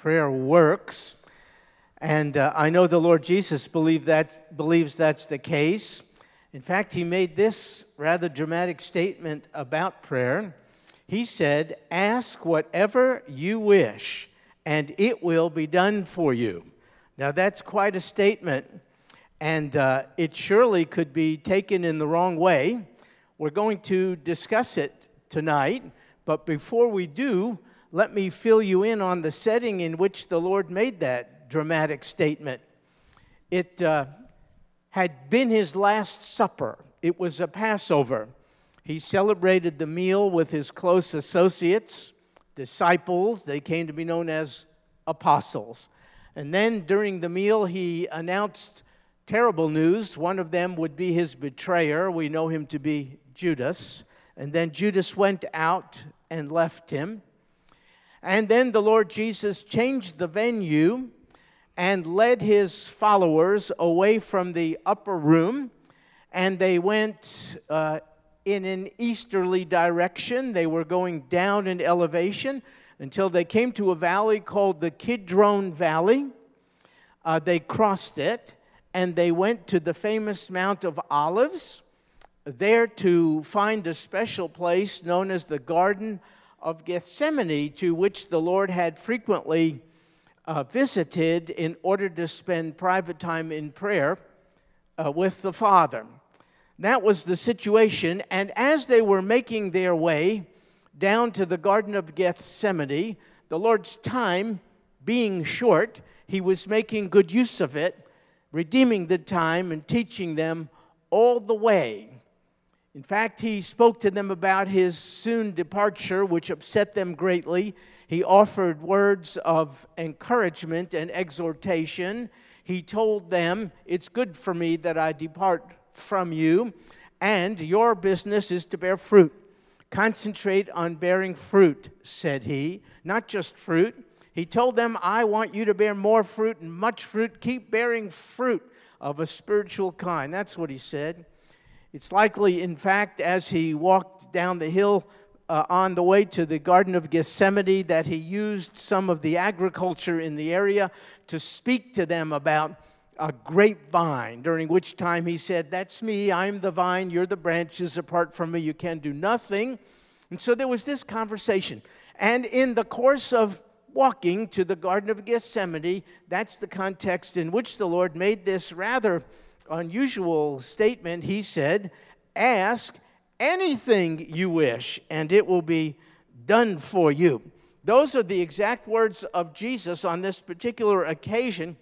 prayer works. And uh, I know the Lord Jesus believe that, believes that's the case. In fact, he made this rather dramatic statement about prayer. He said, Ask whatever you wish, and it will be done for you. Now, that's quite a statement, and uh, it surely could be taken in the wrong way. We're going to discuss it tonight, but before we do, let me fill you in on the setting in which the Lord made that dramatic statement. It uh, had been his last supper, it was a Passover. He celebrated the meal with his close associates, disciples. They came to be known as apostles. And then during the meal, he announced terrible news. One of them would be his betrayer. We know him to be Judas. And then Judas went out and left him. And then the Lord Jesus changed the venue and led his followers away from the upper room. And they went uh, in an easterly direction. They were going down in elevation until they came to a valley called the Kidron Valley. Uh, they crossed it and they went to the famous Mount of Olives, there to find a special place known as the Garden of Gethsemane, to which the Lord had frequently uh, visited in order to spend private time in prayer uh, with the Father. That was the situation, and as they were making their way down to the Garden of Gethsemane, the Lord's time being short, he was making good use of it, redeeming the time and teaching them all the way in fact, he spoke to them about his soon departure, which upset them greatly. He offered words of encouragement and exhortation. He told them, It's good for me that I depart from you, and your business is to bear fruit. Concentrate on bearing fruit, said he, not just fruit. He told them, I want you to bear more fruit and much fruit. Keep bearing fruit of a spiritual kind. That's what he said. It's likely, in fact, as he walked down the hill uh, on the way to the Garden of Gethsemane, that he used some of the agriculture in the area to speak to them about a grapevine, during which time he said, That's me, I'm the vine, you're the branches, apart from me, you can do nothing. And so there was this conversation. And in the course of walking to the Garden of Gethsemane, that's the context in which the Lord made this rather unusual statement, he said, Ask anything you wish, and it will be done for you. Those are the exact words of Jesus on this particular occasion.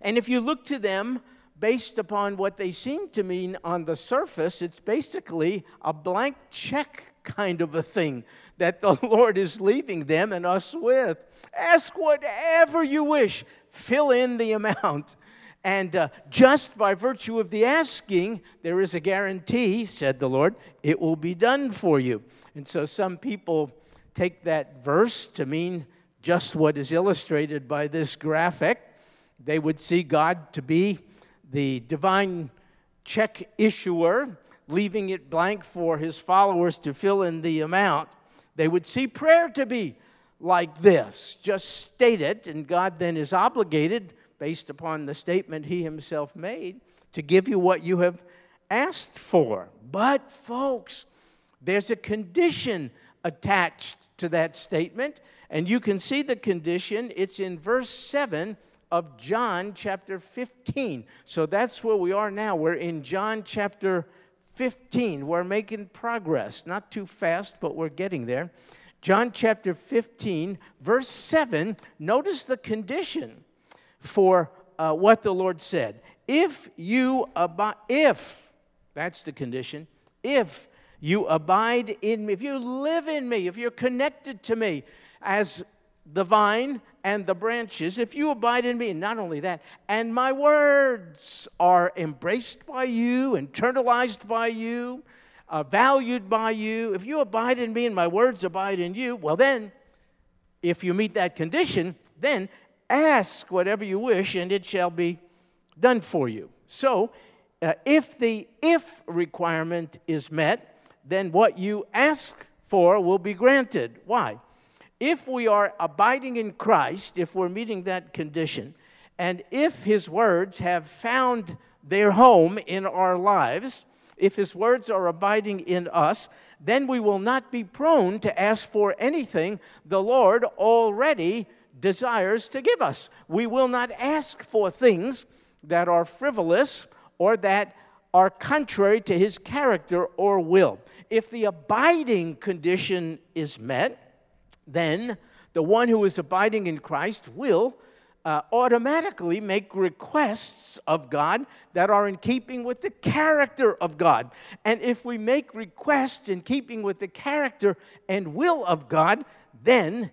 And if you look to them based upon what they seem to mean on the surface, it's basically a blank check kind of a thing that the Lord is leaving them and us with. Ask whatever you wish, fill in the amount. And uh, just by virtue of the asking, there is a guarantee, said the Lord, it will be done for you. And so some people take that verse to mean just what is illustrated by this graphic. They would see God to be the divine check issuer, leaving it blank for his followers to fill in the amount. They would see prayer to be like this just state it, and God then is obligated based upon the statement he himself made, to give you what you have asked for. But, folks, there's a condition attached to that statement, and you can see the condition. It's in verse 7 of John chapter 15. So that's where we are now. We're in John chapter 15. We're making progress, not too fast, but we're getting there. John chapter 15, verse 7, notice the condition for uh, what the Lord said. If you abide, if, that's the condition, if you abide in me, if you live in me, if you're connected to me as the vine and the branches, if you abide in me, and not only that, and my words are embraced by you, internalized by you, uh, valued by you, if you abide in me and my words abide in you, well, then, if you meet that condition, then Ask whatever you wish, and it shall be done for you. So, uh, if the if requirement is met, then what you ask for will be granted. Why? if we are abiding in Christ, if we're meeting that condition, and if His words have found their home in our lives, if His words are abiding in us, then we will not be prone to ask for anything the Lord already desires to give us. We will not ask for things that are frivolous or that are contrary to His character or will. If the abiding condition is met, then the one who is abiding in Christ will uh, automatically make requests of God that are in keeping with the character of God. And if we make requests in keeping with the character and will of God, then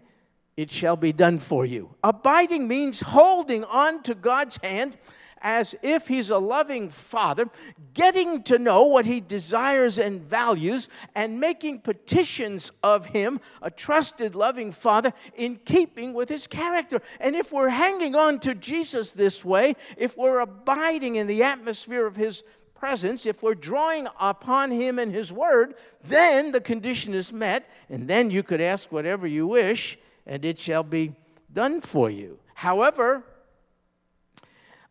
it shall be done for you. Abiding means holding on to God's hand as if he's a loving father, getting to know what he desires and values, and making petitions of him, a trusted, loving father, in keeping with his character. And if we're hanging on to Jesus this way, if we're abiding in the atmosphere of his presence, if we're drawing upon him and his word, then the condition is met, and then you could ask whatever you wish, and it shall be done for you. However,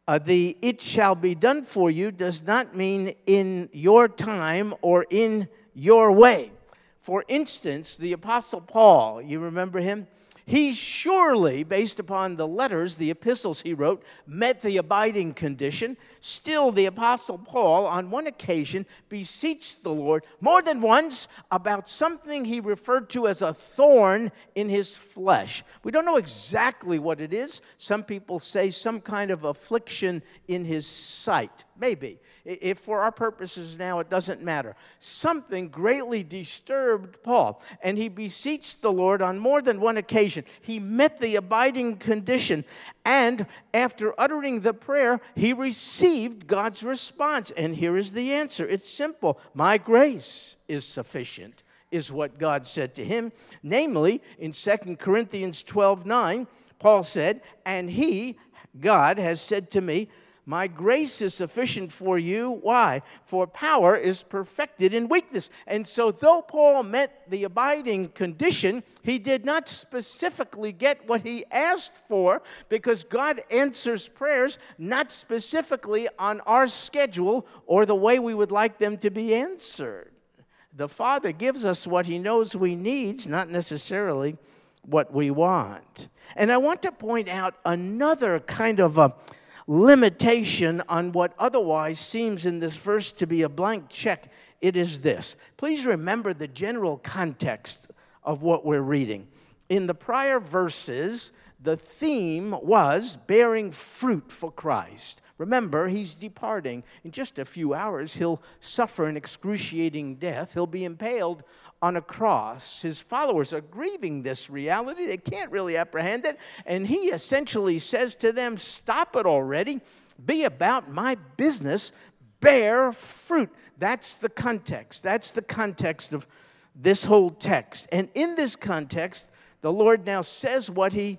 uh, the it shall be done for you does not mean in your time or in your way. For instance, the Apostle Paul, you remember him? He surely, based upon the letters, the epistles he wrote, met the abiding condition. Still, the Apostle Paul, on one occasion, beseeched the Lord more than once about something he referred to as a thorn in his flesh. We don't know exactly what it is. Some people say some kind of affliction in his sight. Maybe. If for our purposes now it doesn't matter. Something greatly disturbed Paul, and he beseeched the Lord on more than one occasion. He met the abiding condition, and after uttering the prayer, he received God's response. And here is the answer it's simple My grace is sufficient, is what God said to him. Namely, in 2 Corinthians 12 9, Paul said, And he, God, has said to me, my grace is sufficient for you. Why? For power is perfected in weakness. And so, though Paul met the abiding condition, he did not specifically get what he asked for because God answers prayers not specifically on our schedule or the way we would like them to be answered. The Father gives us what he knows we need, not necessarily what we want. And I want to point out another kind of a limitation on what otherwise seems in this verse to be a blank check. It is this. Please remember the general context of what we're reading. In the prior verses, the theme was bearing fruit for Christ. Remember, he's departing. In just a few hours, he'll suffer an excruciating death. He'll be impaled on a cross. His followers are grieving this reality. They can't really apprehend it. And he essentially says to them, Stop it already. Be about my business. Bear fruit. That's the context. That's the context of this whole text. And in this context, the Lord now says what he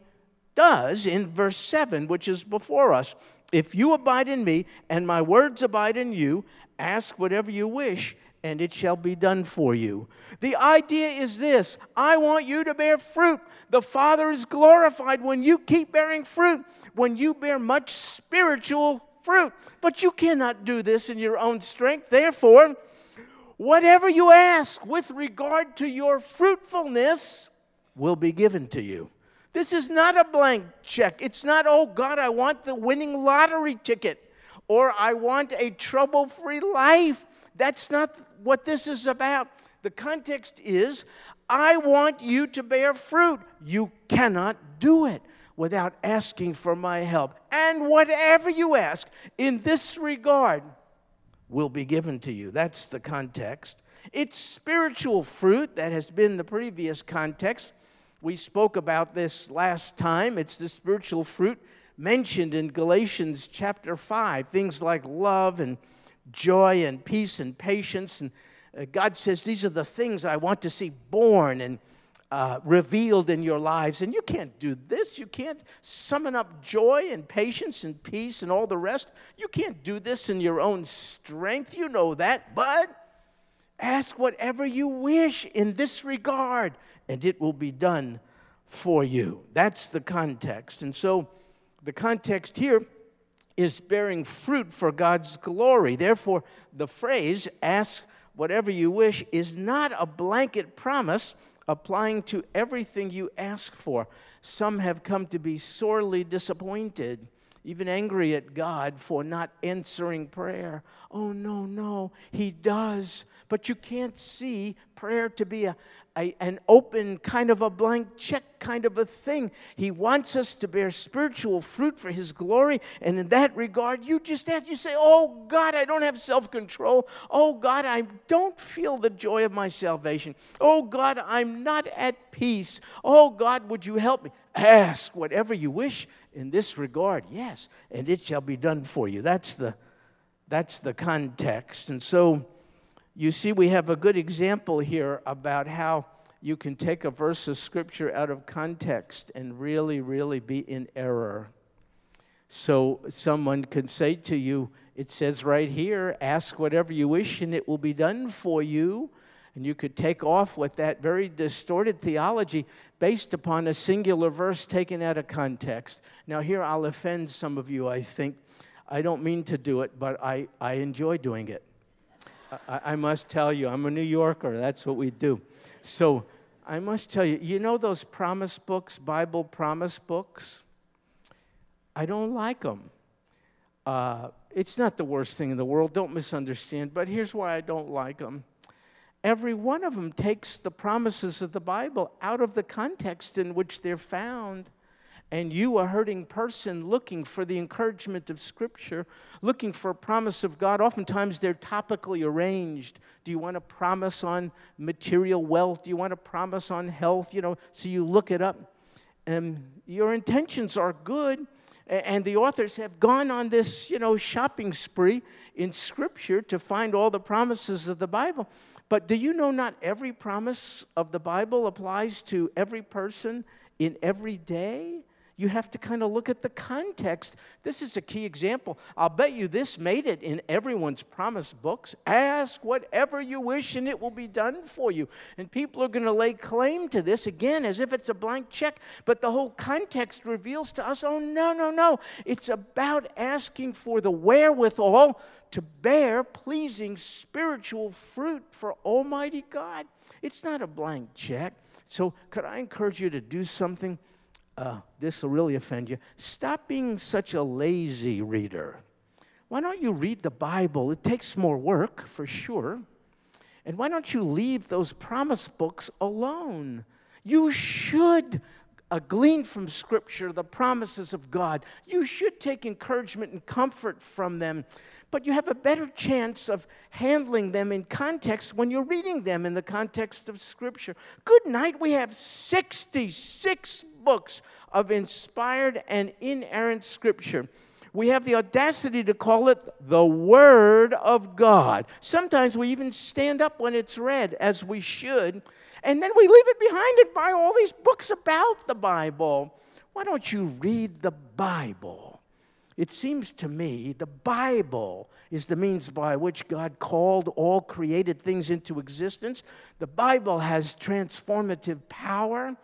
does in verse 7, which is before us. If you abide in me and my words abide in you, ask whatever you wish and it shall be done for you. The idea is this I want you to bear fruit. The Father is glorified when you keep bearing fruit, when you bear much spiritual fruit. But you cannot do this in your own strength. Therefore, whatever you ask with regard to your fruitfulness will be given to you. This is not a blank check. It's not, oh God, I want the winning lottery ticket or I want a trouble free life. That's not what this is about. The context is I want you to bear fruit. You cannot do it without asking for my help. And whatever you ask in this regard will be given to you. That's the context. It's spiritual fruit that has been the previous context. We spoke about this last time. It's the spiritual fruit mentioned in Galatians chapter 5, things like love and joy and peace and patience. And uh, God says, These are the things I want to see born and uh, revealed in your lives. And you can't do this. You can't summon up joy and patience and peace and all the rest. You can't do this in your own strength. You know that. But ask whatever you wish in this regard, and it will be done for you. That's the context. And so the context here is bearing fruit for God's glory. Therefore, the phrase, ask whatever you wish, is not a blanket promise applying to everything you ask for. Some have come to be sorely disappointed, even angry at God for not answering prayer. Oh, no, no, He does. But you can't see prayer to be a, a, an open, kind of a blank check kind of a thing. He wants us to bear spiritual fruit for His glory. And in that regard, you just have, you say, Oh God, I don't have self control. Oh God, I don't feel the joy of my salvation. Oh God, I'm not at peace. Oh God, would you help me? Ask whatever you wish in this regard. Yes, and it shall be done for you. That's the, that's the context. And so, you see, we have a good example here about how you can take a verse of scripture out of context and really, really be in error. So someone can say to you, it says right here, ask whatever you wish and it will be done for you. And you could take off with that very distorted theology based upon a singular verse taken out of context. Now, here I'll offend some of you, I think. I don't mean to do it, but I, I enjoy doing it. I, I must tell you, I'm a New Yorker. That's what we do. So I must tell you, you know those promise books, Bible promise books? I don't like them. Uh, it's not the worst thing in the world, don't misunderstand, but here's why I don't like them. Every one of them takes the promises of the Bible out of the context in which they're found and you, a hurting person looking for the encouragement of Scripture, looking for a promise of God, oftentimes they're topically arranged. Do you want a promise on material wealth? Do you want a promise on health? You know, so you look it up. And your intentions are good, and the authors have gone on this, you know, shopping spree in Scripture to find all the promises of the Bible. But do you know not every promise of the Bible applies to every person in every day? You have to kind of look at the context. This is a key example. I'll bet you this made it in everyone's promise books. Ask whatever you wish and it will be done for you. And people are going to lay claim to this again as if it's a blank check. But the whole context reveals to us oh, no, no, no. It's about asking for the wherewithal to bear pleasing spiritual fruit for Almighty God. It's not a blank check. So, could I encourage you to do something? Uh, this will really offend you. Stop being such a lazy reader. Why don't you read the Bible? It takes more work, for sure. And why don't you leave those promise books alone? You should uh, glean from Scripture the promises of God. You should take encouragement and comfort from them but you have a better chance of handling them in context when you're reading them in the context of Scripture. Good night, we have 66 books of inspired and inerrant Scripture. We have the audacity to call it the Word of God. Sometimes we even stand up when it's read, as we should, and then we leave it behind and buy all these books about the Bible. Why don't you read the Bible? It seems to me the Bible is the means by which God called all created things into existence. The Bible has transformative power.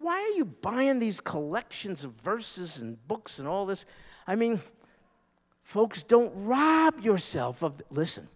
Why are you buying these collections of verses and books and all this? I mean, folks, don't rob yourself of. Listen,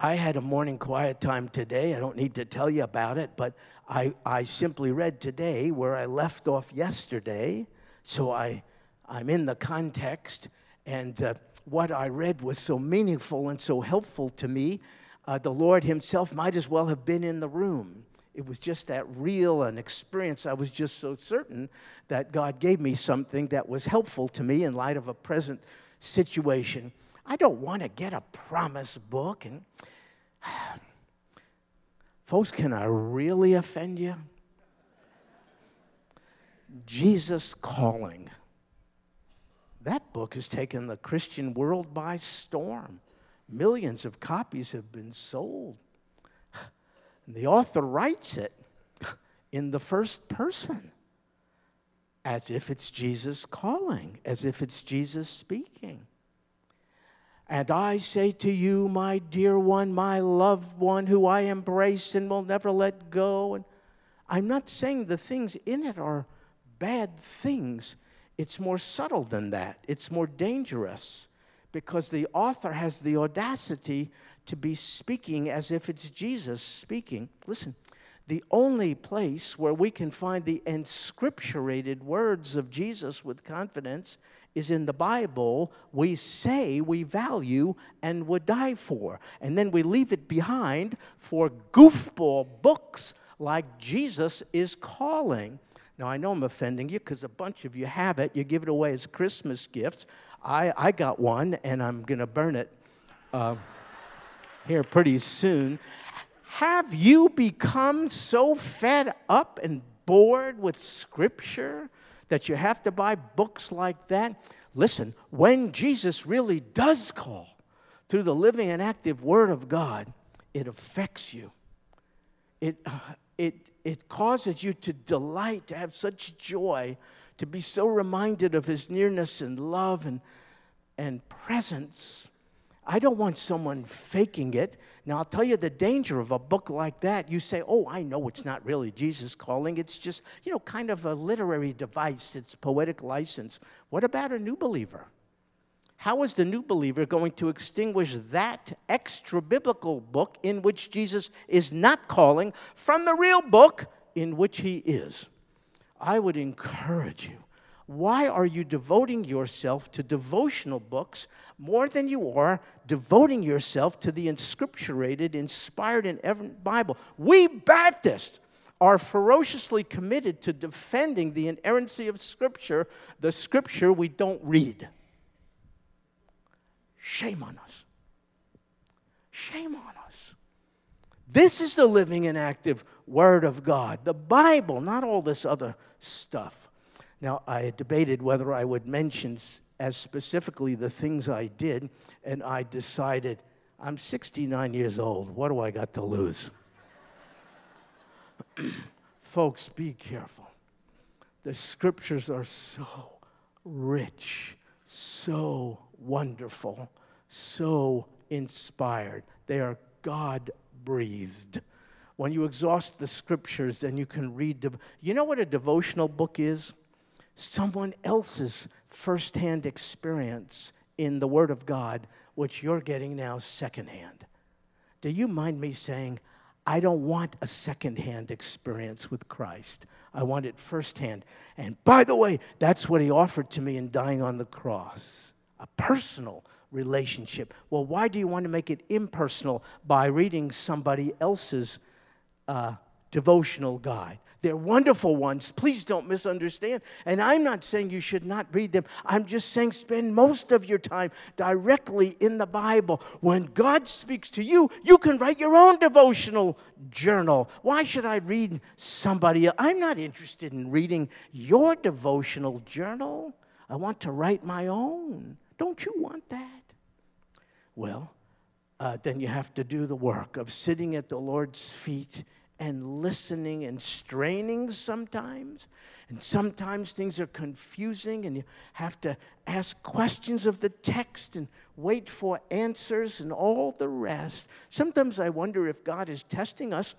I had a morning quiet time today. I don't need to tell you about it, but I, I simply read today where I left off yesterday. So I I'm in the context, and uh, what I read was so meaningful and so helpful to me. Uh, the Lord Himself might as well have been in the room. It was just that real an experience. I was just so certain that God gave me something that was helpful to me in light of a present situation. I don't want to get a promise book and folks, can I really offend you? Jesus calling. That book has taken the Christian world by storm. Millions of copies have been sold. And the author writes it in the first person, as if it's Jesus calling, as if it's Jesus speaking. And I say to you, my dear one, my loved one, who I embrace and will never let go, and I'm not saying the things in it are bad things. It's more subtle than that, it's more dangerous because the author has the audacity to be speaking as if it's Jesus speaking. Listen, the only place where we can find the inscripturated words of Jesus with confidence is in the Bible we say we value and would die for. And then we leave it behind for goofball books like Jesus is calling. Now, I know I'm offending you because a bunch of you have it. You give it away as Christmas gifts. I, I got one and I'm going to burn it uh, here pretty soon. Have you become so fed up and bored with Scripture that you have to buy books like that? Listen, when Jesus really does call through the living and active Word of God, it affects you. It, uh, it, it causes you to delight, to have such joy, to be so reminded of His nearness and love and, and presence. I don't want someone faking it. Now, I'll tell you the danger of a book like that. You say, oh, I know it's not really Jesus calling. It's just, you know, kind of a literary device, it's poetic license. What about a new believer? How is the new believer going to extinguish that extra biblical book in which Jesus is not calling from the real book in which he is? I would encourage you why are you devoting yourself to devotional books more than you are devoting yourself to the inscripturated, inspired, and Bible? We Baptists are ferociously committed to defending the inerrancy of Scripture, the Scripture we don't read. Shame on us. Shame on us. This is the living and active Word of God, the Bible, not all this other stuff. Now, I debated whether I would mention as specifically the things I did, and I decided I'm 69 years old. What do I got to lose? Folks, be careful. The scriptures are so rich, so wonderful, so inspired. They are God breathed. When you exhaust the scriptures, then you can read. De- you know what a devotional book is? Someone else's firsthand experience in the Word of God, which you're getting now secondhand. Do you mind me saying, I don't want a secondhand experience with Christ. I want it firsthand. And by the way, that's what he offered to me in dying on the cross a personal relationship. Well, why do you want to make it impersonal by reading somebody else's uh, devotional guide? They're wonderful ones. Please don't misunderstand. And I'm not saying you should not read them. I'm just saying spend most of your time directly in the Bible. When God speaks to you, you can write your own devotional journal. Why should I read somebody else? I'm not interested in reading your devotional journal. I want to write my own. Don't you want that? Well, uh, then you have to do the work of sitting at the Lord's feet and listening and straining sometimes. And sometimes things are confusing and you have to ask questions of the text and wait for answers and all the rest. Sometimes I wonder if God is testing us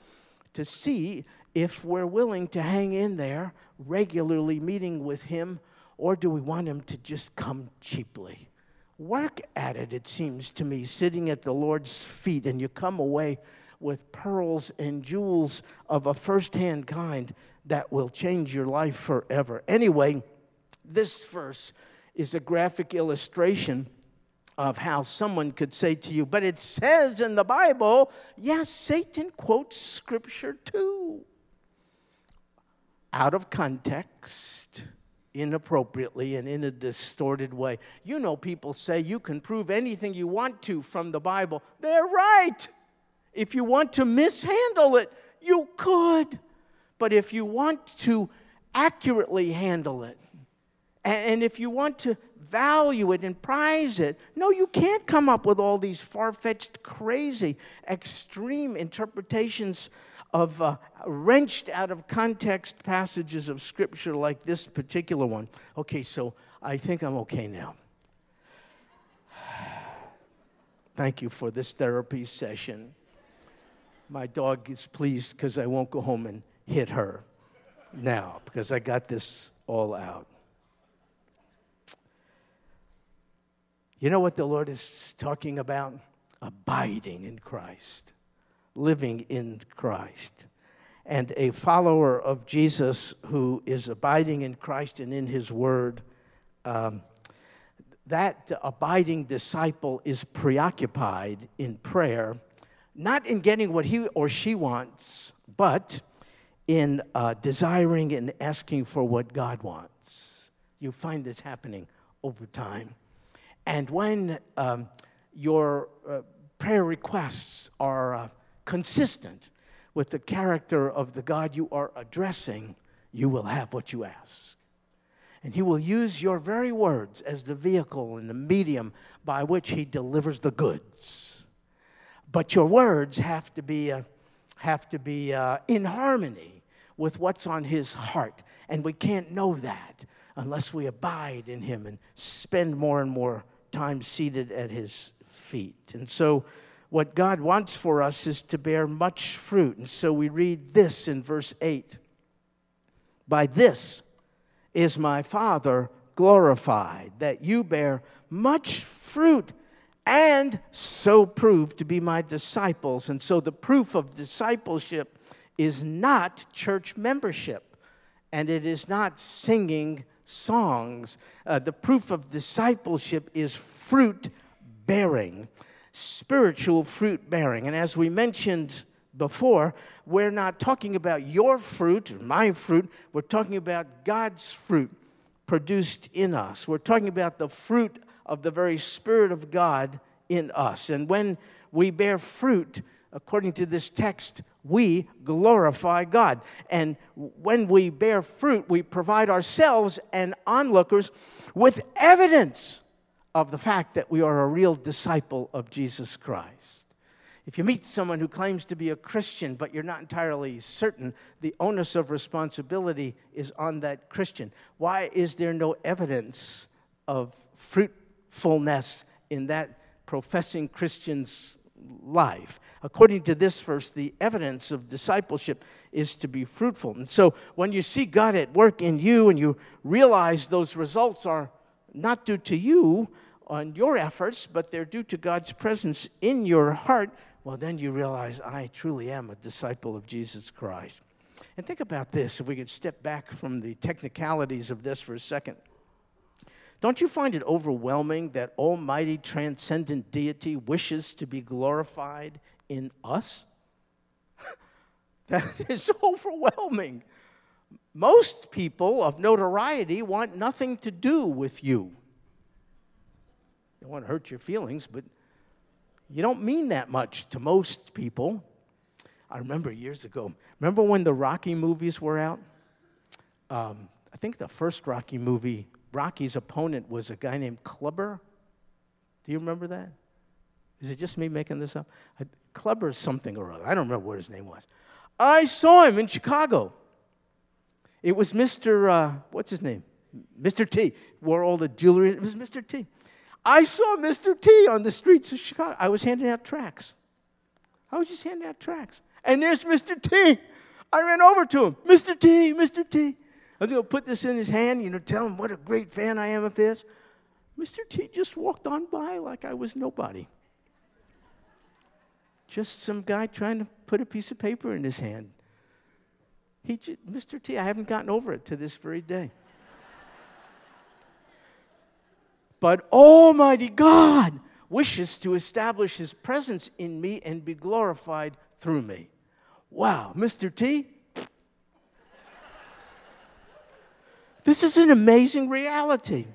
to see if we're willing to hang in there, regularly meeting with Him, or do we want Him to just come cheaply? Work at it, it seems to me, sitting at the Lord's feet, and you come away with pearls and jewels of a firsthand kind that will change your life forever. Anyway, this verse is a graphic illustration of how someone could say to you, but it says in the Bible, yes, Satan quotes scripture too. Out of context, inappropriately, and in a distorted way. You know, people say you can prove anything you want to from the Bible. They're right. If you want to mishandle it, you could. But if you want to accurately handle it, and if you want to value it and prize it, no, you can't come up with all these far fetched, crazy, extreme interpretations of uh, wrenched out of context passages of Scripture like this particular one. Okay, so I think I'm okay now. Thank you for this therapy session. My dog is pleased because I won't go home and hit her now because I got this all out. You know what the Lord is talking about? Abiding in Christ, living in Christ. And a follower of Jesus who is abiding in Christ and in His Word, um, that abiding disciple is preoccupied in prayer, not in getting what he or she wants, but in uh, desiring and asking for what God wants. You find this happening over time. And when um, your uh, prayer requests are uh, consistent with the character of the God you are addressing, you will have what you ask. And He will use your very words as the vehicle and the medium by which He delivers the goods. But your words have to be, uh, have to be uh, in harmony with what's on His heart. And we can't know that unless we abide in Him and spend more and more time seated at his feet. And so, what God wants for us is to bear much fruit. And so we read this in verse 8 By this is my Father glorified, that you bear much fruit and so prove to be my disciples. And so the proof of discipleship is not church membership, and it is not singing songs. Uh, the proof of discipleship is fruit bearing, spiritual fruit bearing. And as we mentioned before, we're not talking about your fruit or my fruit, we're talking about God's fruit produced in us. We're talking about the fruit of the very Spirit of God in us. And when we bear fruit, according to this text, we glorify God. And when we bear fruit, we provide ourselves and onlookers with evidence of the fact that we are a real disciple of Jesus Christ. If you meet someone who claims to be a Christian, but you're not entirely certain, the onus of responsibility is on that Christian. Why is there no evidence of fruitfulness in that professing Christian's life. According to this verse, the evidence of discipleship is to be fruitful. And so when you see God at work in you and you realize those results are not due to you on your efforts, but they're due to God's presence in your heart, well, then you realize I truly am a disciple of Jesus Christ. And think about this if we could step back from the technicalities of this for a second. Don't you find it overwhelming that Almighty transcendent deity wishes to be glorified in us? that is overwhelming. Most people of notoriety want nothing to do with you. They want to hurt your feelings, but you don't mean that much to most people. I remember years ago, remember when the Rocky movies were out? Um, I think the first Rocky movie Rocky's opponent was a guy named Clubber. Do you remember that? Is it just me making this up? Clubber something or other. I don't remember what his name was. I saw him in Chicago. It was Mr. Uh, what's his name? Mr. T. Wore all the jewelry. It was Mr. T. I saw Mr. T on the streets of Chicago. I was handing out tracts. I was just handing out tracts. And there's Mr. T. I ran over to him. Mr. T, Mr. T. I was going to put this in his hand, you know, tell him what a great fan I am of his. Mr. T just walked on by like I was nobody. Just some guy trying to put a piece of paper in his hand. He just, Mr. T, I haven't gotten over it to this very day. but Almighty God wishes to establish His presence in me and be glorified through me. Wow, Mr. T, This is an amazing reality.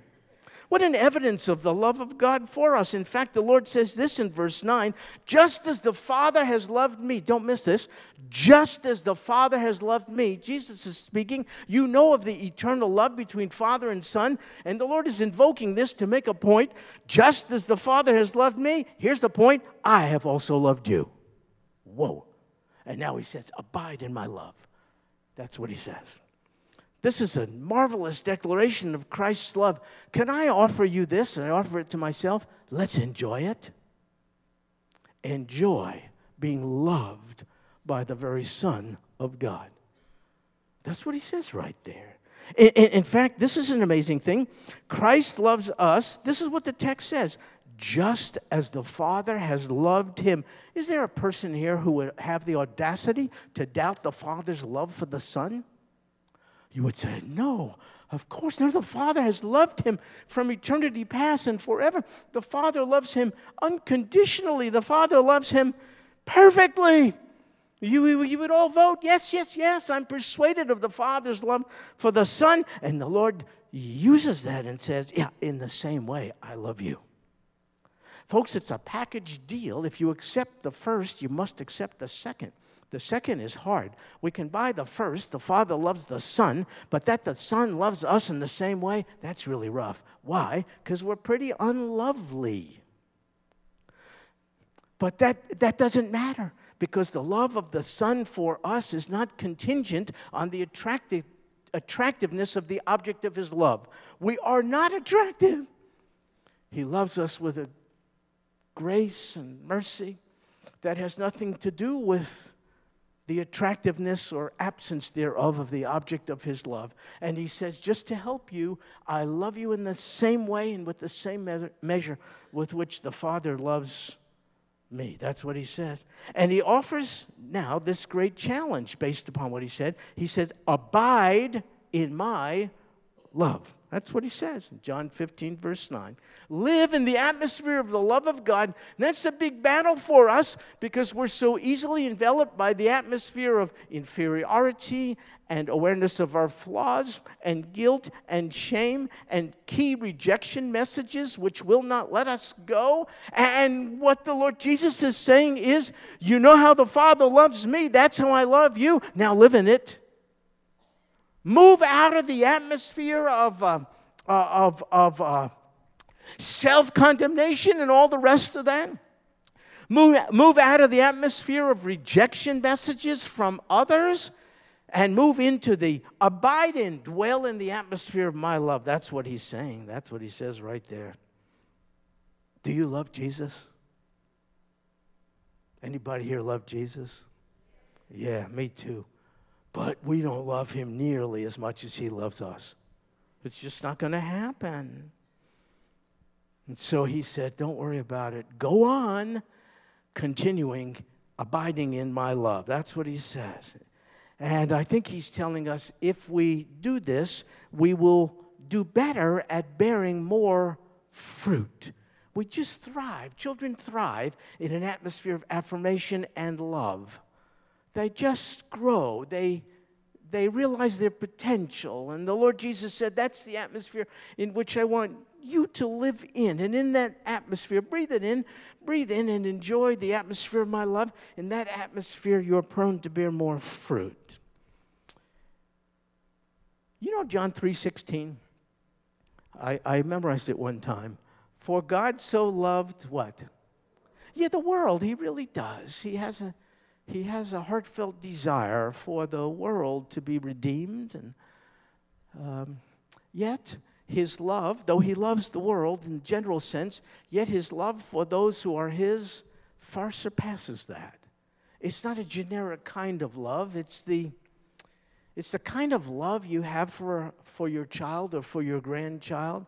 What an evidence of the love of God for us. In fact, the Lord says this in verse 9 just as the Father has loved me, don't miss this, just as the Father has loved me, Jesus is speaking, you know of the eternal love between Father and Son, and the Lord is invoking this to make a point. Just as the Father has loved me, here's the point I have also loved you. Whoa. And now he says, Abide in my love. That's what he says. This is a marvelous declaration of Christ's love. Can I offer you this? And I offer it to myself. Let's enjoy it. Enjoy being loved by the very Son of God. That's what he says right there. In, in, fact, this is an amazing thing. Christ loves us. This is what the text says just as the Father has loved him. Is there a person here who would have the audacity to doubt the Father's love for the Son? You would say, No, of course not. The Father has loved him from eternity past and forever. The Father loves him unconditionally. The Father loves him perfectly. You, you would all vote, yes, yes, yes. I'm persuaded of the Father's love for the Son. And the Lord uses that and says, Yeah, in the same way, I love you. Folks, it's a package deal. If you accept the first, you must accept the second. The second is hard. We can buy the first, the Father loves the Son, but that the Son loves us in the same way, that's really rough. Why? Because we're pretty unlovely. But that, that doesn't matter because the love of the Son for us is not contingent on the attractive, attractiveness of the object of His love. We are not attractive. He loves us with a grace and mercy that has nothing to do with the attractiveness or absence thereof of the object of his love. And he says, just to help you, I love you in the same way and with the same measure with which the Father loves me. That's what he says. And he offers now this great challenge based upon what he said. He says, Abide in my love. That's what he says in John 15, verse 9. Live in the atmosphere of the love of God. And that's the big battle for us because we're so easily enveloped by the atmosphere of inferiority and awareness of our flaws and guilt and shame and key rejection messages which will not let us go. And what the Lord Jesus is saying is, You know how the Father loves me, that's how I love you. Now live in it. Move out of the atmosphere of, uh, uh, of, of uh, self condemnation and all the rest of that. Move, move out of the atmosphere of rejection messages from others and move into the abide in, dwell in the atmosphere of my love. That's what he's saying. That's what he says right there. Do you love Jesus? Anybody here love Jesus? Yeah, me too but we don't love him nearly as much as he loves us. It's just not going to happen. And so he said, Don't worry about it. Go on continuing abiding in my love. That's what he says. And I think he's telling us if we do this, we will do better at bearing more fruit. We just thrive. Children thrive in an atmosphere of affirmation and love they just grow. They, they realize their potential. And the Lord Jesus said, That's the atmosphere in which I want you to live in. And in that atmosphere, breathe it in, breathe in, and enjoy the atmosphere of my love. In that atmosphere, you're prone to bear more fruit. You know John 3:16? I, I memorized it one time. For God so loved what? Yeah, the world. He really does. He has a he has a heartfelt desire for the world to be redeemed. And um, yet, his love, though he loves the world in general sense, yet his love for those who are his far surpasses that. It's not a generic kind of love. It's the it's the kind of love you have for, for your child or for your grandchild.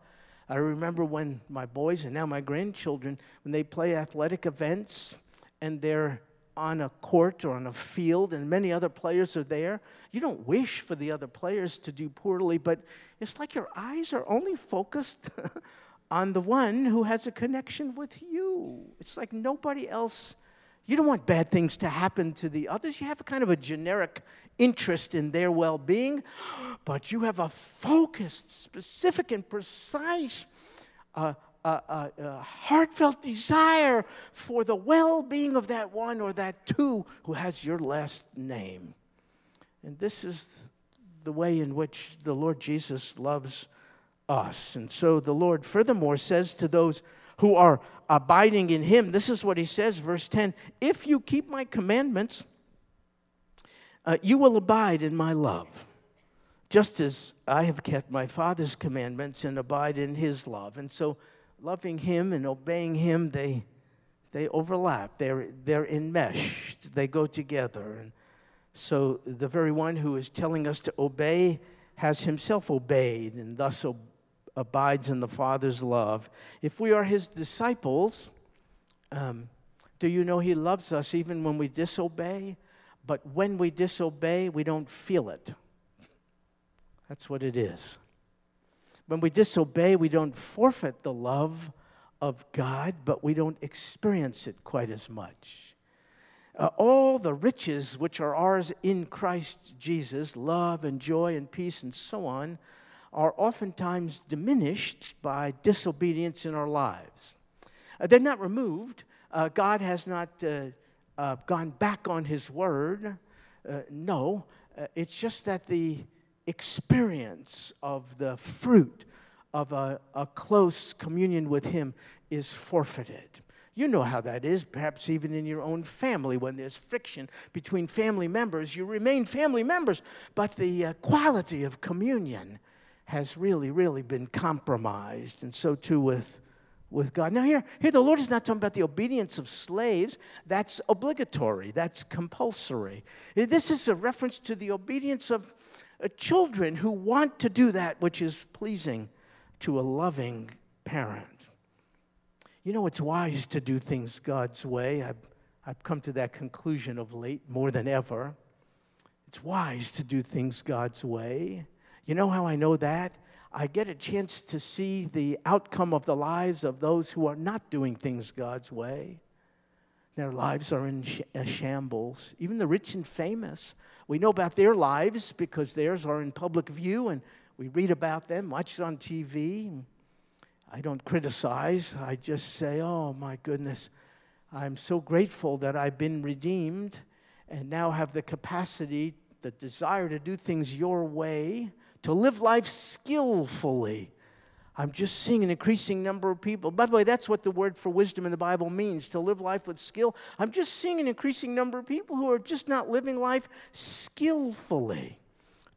I remember when my boys and now my grandchildren, when they play athletic events and they're on a court or on a field and many other players are there, you don't wish for the other players to do poorly, but it's like your eyes are only focused on the one who has a connection with you. It's like nobody else. You don't want bad things to happen to the others. You have a kind of a generic interest in their well being, but you have a focused, specific, and precise uh, a, a, heartfelt desire for the well being of that one or that two who has your last name. And this is the way in which the Lord Jesus loves us. And so the Lord, furthermore, says to those who are abiding in Him, this is what He says, verse 10 If you keep my commandments, uh, you will abide in my love just as I have kept my Father's commandments and abide in his love. And so loving Him and obeying Him, they, they overlap. They're, they're enmeshed. They go together. And So the very one who is telling us to obey has himself obeyed and thus ob- abides in the Father's love. If we are his disciples, um, do you know he loves us even when we disobey? But when we disobey, we don't feel it. That's what it is. When we disobey, we don't forfeit the love of God, but we don't experience it quite as much. Uh, all the riches which are ours in Christ Jesus, love and joy and peace and so on, are oftentimes diminished by disobedience in our lives. Uh, they're not removed. Uh, God has not uh, uh, gone back on His word. Uh, no, it's just that the experience of the fruit of a, a close communion with Him is forfeited. You know how that is, perhaps even in your own family when there's friction between family members. You remain family members, but the uh, quality of communion has really, really been compromised. And so too with, with God. Now, here, here the Lord is not talking about the obedience of slaves. That's obligatory, that's compulsory. This is a reference to the obedience of Uh, children who want to do that which is pleasing to a loving parent. You know, it's wise to do things God's way. I've, I've come to that conclusion of late more than ever. It's wise to do things God's way. You know how I know that? I get a chance to see the outcome of the lives of those who are not doing things God's way. Their lives are in sh- shambles. Even the rich and famous. We know about their lives because theirs are in public view and we read about them, watch it on TV. I don't criticize, I just say, oh my goodness, I'm so grateful that I've been redeemed and now have the capacity, the desire to do things your way, to live life skillfully. I'm just seeing an increasing number of people. By the way, that's what the word for wisdom in the Bible means to live life with skill. I'm just seeing an increasing number of people who are just not living life skillfully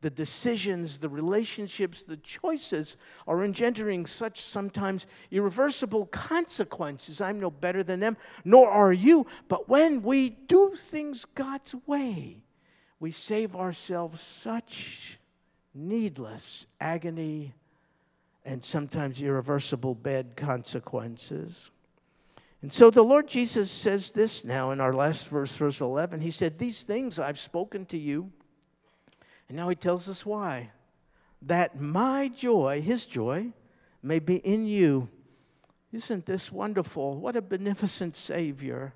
the decisions, the relationships, the choices are engendering such sometimes irreversible consequences. I'm no better than them, nor are you. But when we do things God's way, we save ourselves such needless agony and sometimes irreversible bad consequences. And so the Lord Jesus says this now in our last verse, verse 11. He said, These things I've spoken to you and now he tells us why. That my joy, his joy, may be in you. Isn't this wonderful? What a beneficent Savior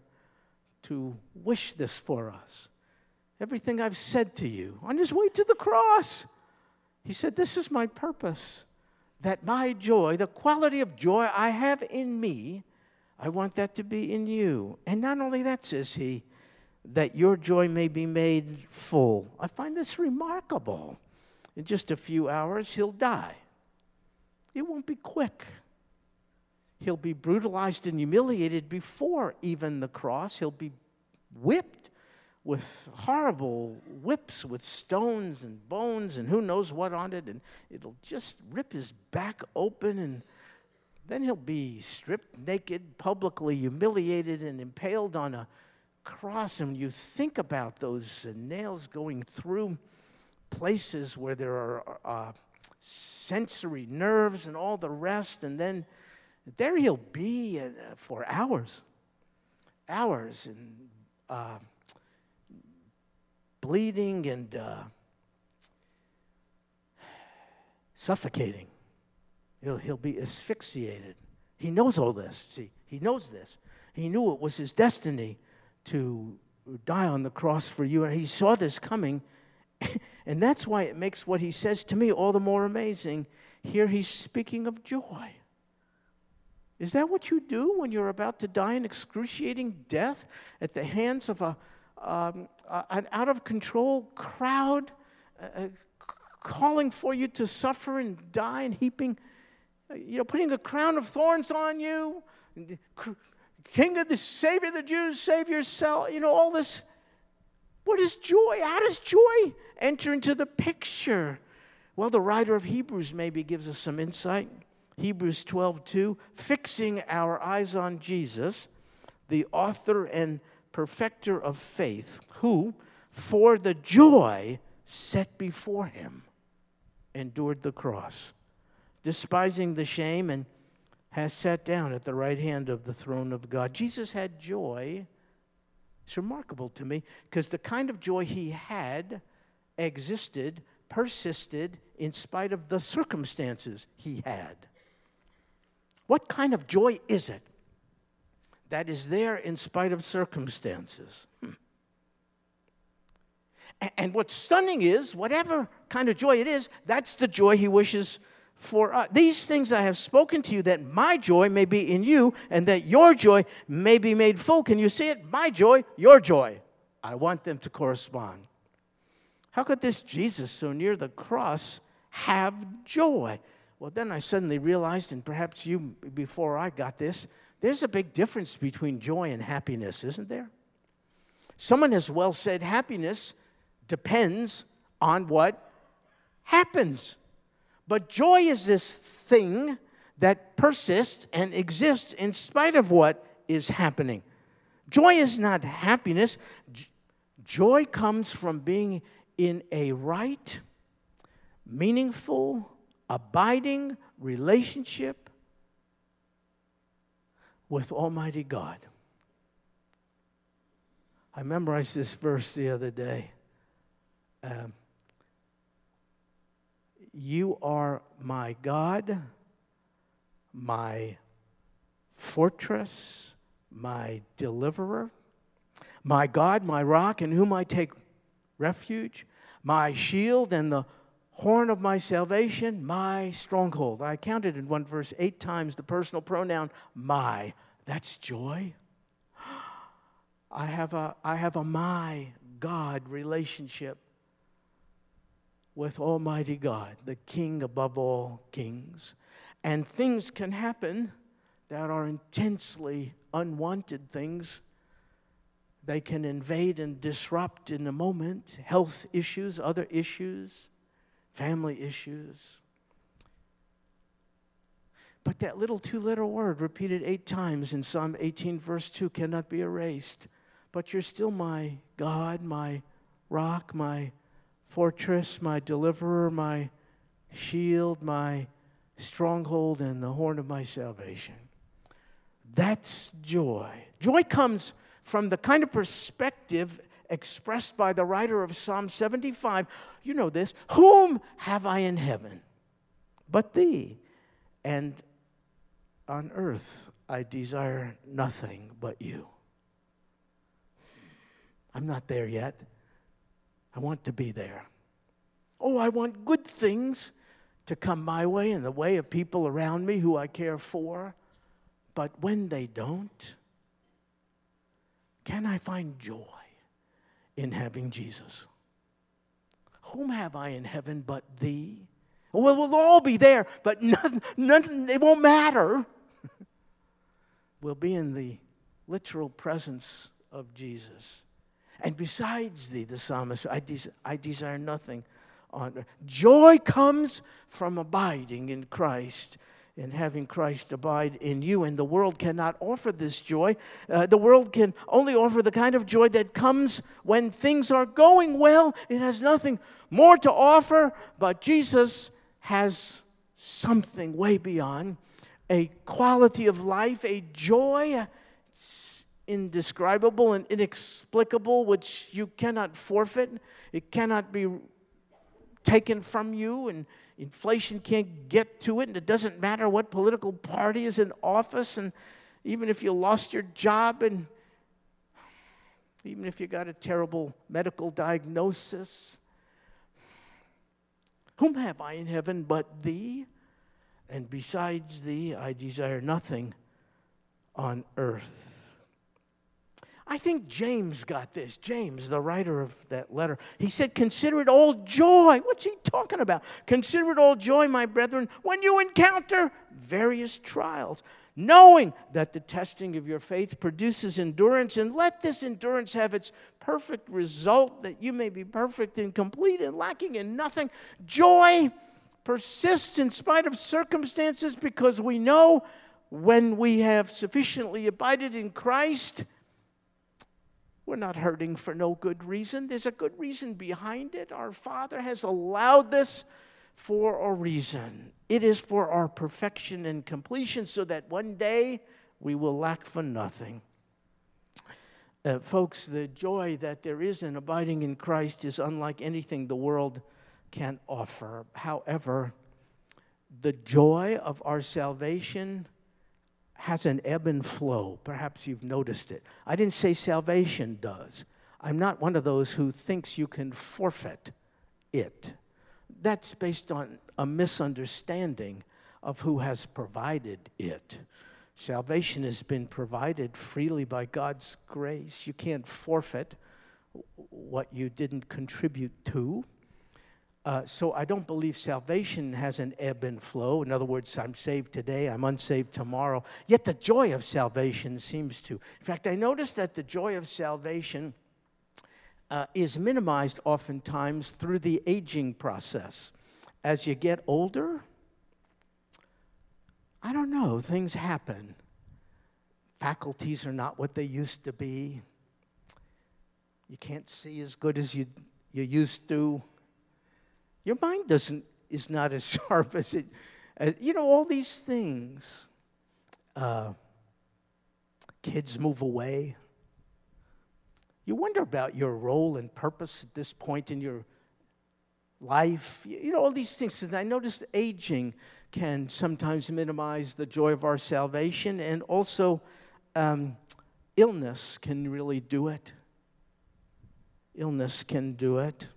to wish this for us. Everything I've said to you on his way to the cross, he said, This is my purpose. That my joy, the quality of joy I have in me, I want that to be in you. And not only that, says he, that your joy may be made full. I find this remarkable. In just a few hours, he'll die. It won't be quick. He'll be brutalized and humiliated before even the cross. He'll be whipped with horrible whips with stones and bones and who knows what on it, and it'll just rip his back open, and then he'll be stripped naked, publicly humiliated, and impaled on a cross, and you think about those uh, nails going through places where there are uh, sensory nerves and all the rest, and then there he'll be uh, for hours, hours, and uh, bleeding and uh, suffocating. He'll, he'll be asphyxiated. He knows all this. See, he knows this. He knew it was his destiny to die on the cross for you. And he saw this coming. and that's why it makes what he says to me all the more amazing. Here he's speaking of joy. Is that what you do when you're about to die an excruciating death at the hands of a, um, an out of control crowd uh, calling for you to suffer and die and heaping, you know, putting a crown of thorns on you, King of the Savior of the Jews, save yourself. You know, all this. What is joy? How does joy enter into the picture? Well, the writer of Hebrews maybe gives us some insight. Hebrews 12, 2, fixing our eyes on Jesus, the author and perfecter of faith, who, for the joy set before him, endured the cross, despising the shame, and has sat down at the right hand of the throne of God. Jesus had joy. It's remarkable to me because the kind of joy he had existed, persisted in spite of the circumstances he had. What kind of joy is it that is there in spite of circumstances? Hmm. And what's stunning is, whatever kind of joy it is, that's the joy he wishes for us. These things I have spoken to you, that my joy may be in you, and that your joy may be made full. Can you see it? My joy, your joy. I want them to correspond. How could this Jesus, so near the cross, have joy? Well, then I suddenly realized, and perhaps you before I got this, there's a big difference between joy and happiness, isn't there? Someone has well said happiness depends on what happens. But joy is this thing that persists and exists in spite of what is happening. Joy is not happiness. Joy comes from being in a right, meaningful, abiding relationship with Almighty God. I memorized this verse the other day. Um, you are my God, my fortress, my deliverer, my God, my rock, in whom I take refuge, my shield and the horn of my salvation, my stronghold. I counted in one verse eight times the personal pronoun my. That's joy. I have a, I have a my God relationship with Almighty God, the King above all kings. And things can happen that are intensely unwanted things. They can invade and disrupt in a moment health issues, other issues, family issues. But that little two letter word, repeated eight times in Psalm 18, verse 2, cannot be erased. But you're still my God, my rock, my fortress, my deliverer, my shield, my stronghold, and the horn of my salvation. That's joy. Joy comes from the kind of perspective expressed by the writer of Psalm 75. You know this Whom have I in heaven but thee? And on earth I desire nothing but you. I'm not there yet. I want to be there. Oh, I want good things to come my way in the way of people around me who I care for. But when they don't, can I find joy in having Jesus? Whom have I in heaven but thee? Well, we'll all be there, but nothing, nothing it won't matter. we'll be in the literal presence of Jesus. And besides thee, the psalmist, I, des- I desire nothing on earth. Joy comes from abiding in Christ and having Christ abide in you. And the world cannot offer this joy. Uh, the world can only offer the kind of joy that comes when things are going well. It has nothing more to offer, but Jesus has something way beyond a quality of life, a joy indescribable and inexplicable, which you cannot forfeit. It cannot be taken from you, and inflation can't get to it. And it doesn't matter what political party is in office, and even if you lost your job, and even if you got a terrible medical diagnosis. Whom have I in heaven but thee? And besides thee, I desire nothing on earth. I think James got this. James, the writer of that letter, he said, Consider it all joy. What's he talking about? Consider it all joy, my brethren, when you encounter various trials, knowing that the testing of your faith produces endurance, and let this endurance have its perfect result, that you may be perfect and complete and lacking in nothing. Joy persists in spite of circumstances because we know when we have sufficiently abided in Christ We're not hurting for no good reason. There's a good reason behind it. Our Father has allowed this for a reason. It is for our perfection and completion so that one day we will lack for nothing. Uh, folks, the joy that there is in abiding in Christ is unlike anything the world can offer. However, the joy of our salvation has an ebb and flow. Perhaps you've noticed it. I didn't say salvation does. I'm not one of those who thinks you can forfeit it. That's based on a misunderstanding of who has provided it. Salvation has been provided freely by God's grace. You can't forfeit what you didn't contribute to. Uh, so I don't believe salvation has an ebb and flow. In other words, I'm saved today, I'm unsaved tomorrow. Yet the joy of salvation seems to. In fact, I notice that the joy of salvation uh, is minimized oftentimes through the aging process. As you get older, I don't know, things happen. Faculties are not what they used to be. You can't see as good as you, you used to. Your mind doesn't, is not as sharp as it, as, you know, all these things. Uh, kids move away. You wonder about your role and purpose at this point in your life. You know, all these things. And I noticed aging can sometimes minimize the joy of our salvation, and also um, illness can really do it. Illness can do it,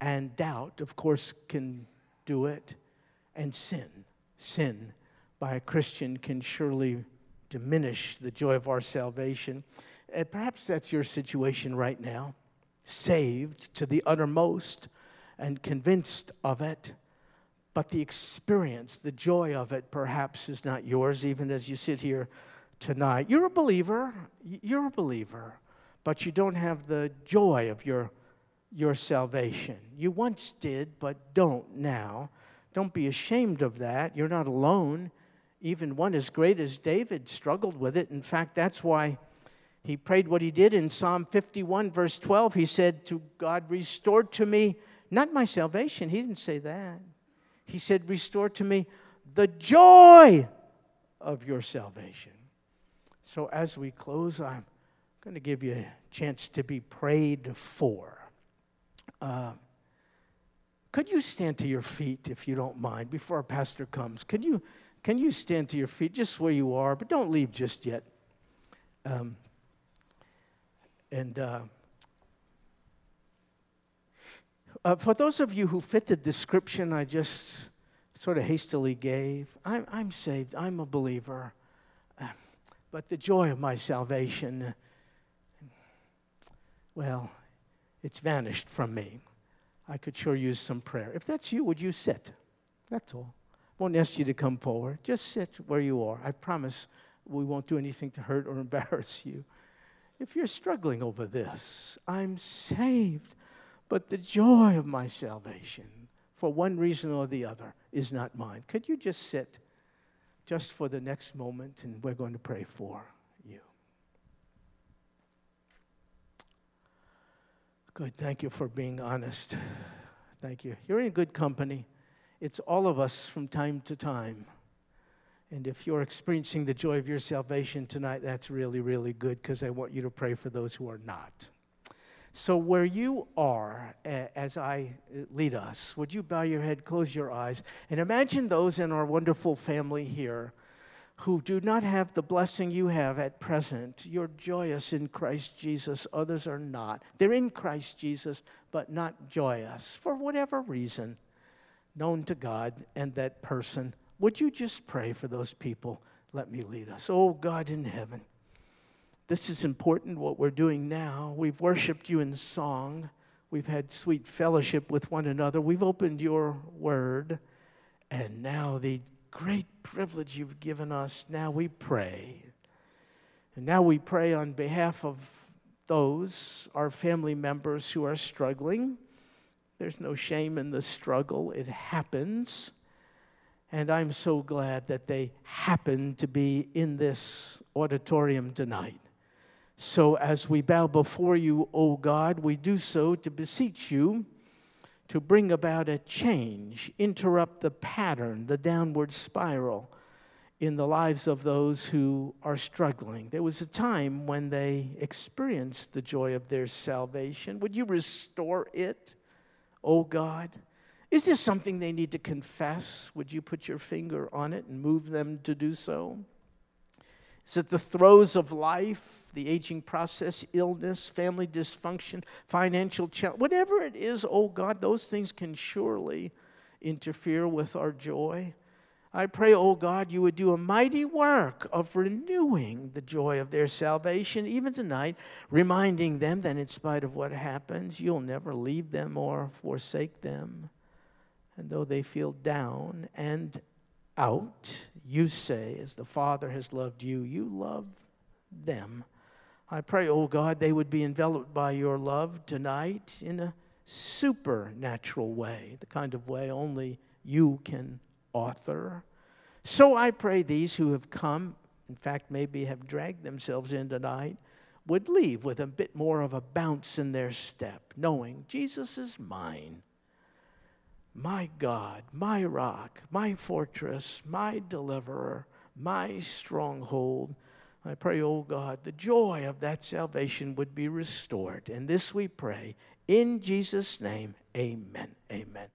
and doubt, of course, can do it, and sin. Sin by a Christian can surely diminish the joy of our salvation. Uh, perhaps that's your situation right now. Saved to the uttermost and convinced of it but the experience, the joy of it, perhaps is not yours, even as you sit here tonight. You're a believer, you're a believer, but you don't have the joy of your, your salvation. You once did, but don't now. Don't be ashamed of that. You're not alone. Even one as great as David struggled with it. In fact, that's why he prayed what he did in Psalm 51, verse 12. He said to God, Restore to me, not my salvation. He didn't say that. He said, Restore to me the joy of your salvation. So as we close, I'm going to give you a chance to be prayed for. Uh, could you stand to your feet if you don't mind before our pastor comes? Can you, can you stand to your feet just where you are, but don't leave just yet? Um, and uh, Uh, for those of you who fit the description I just sort of hastily gave, I'm, I'm saved, I'm a believer. Uh, but the joy of my salvation, well, it's vanished from me. I could sure use some prayer. If that's you, would you sit? That's all. Won't ask you to come forward. Just sit where you are. I promise we won't do anything to hurt or embarrass you. If you're struggling over this, I'm saved. But the joy of my salvation, for one reason or the other, is not mine. Could you just sit just for the next moment and we're going to pray for you? Good. Thank you for being honest. Thank you. You're in good company. It's all of us from time to time. And if you're experiencing the joy of your salvation tonight, that's really, really good because I want you to pray for those who are not. So, where you are, as I uh, lead us, would you bow your head, close your eyes, and imagine those in our wonderful family here who do not have the blessing you have at present. You're joyous in Christ Jesus, others are not. They're in Christ Jesus, but not joyous for whatever reason known to God and that person. Would you just pray for those people? Let me lead us. Oh, God in heaven. This is important what we're doing now. We've worshiped you in song. We've had sweet fellowship with one another. We've opened your word. And now, the great privilege you've given us, now we pray. And now we pray on behalf of those, our family members who are struggling. There's no shame in the struggle, it happens. And I'm so glad that they happen to be in this auditorium tonight So as we bow before you, O God, we do so to beseech you to bring about a change, interrupt the pattern, the downward spiral in the lives of those who are struggling. There was a time when they experienced the joy of their salvation. Would you restore it, O God? Is this something they need to confess? Would you put your finger on it and move them to do so? Is it the throes of life, the aging process, illness, family dysfunction, financial challenge? Whatever it is, oh God, those things can surely interfere with our joy. I pray, oh God, you would do a mighty work of renewing the joy of their salvation, even tonight, reminding them that in spite of what happens, you'll never leave them or forsake them. And though they feel down and out, you say, as the Father has loved you, you love them. I pray, oh God, they would be enveloped by your love tonight in a supernatural way, the kind of way only you can author. So I pray these who have come, in fact, maybe have dragged themselves in tonight, would leave with a bit more of a bounce in their step, knowing Jesus is mine my God, my rock, my fortress, my deliverer, my stronghold. I pray, oh God, the joy of that salvation would be restored. And this we pray in Jesus' name. Amen. Amen.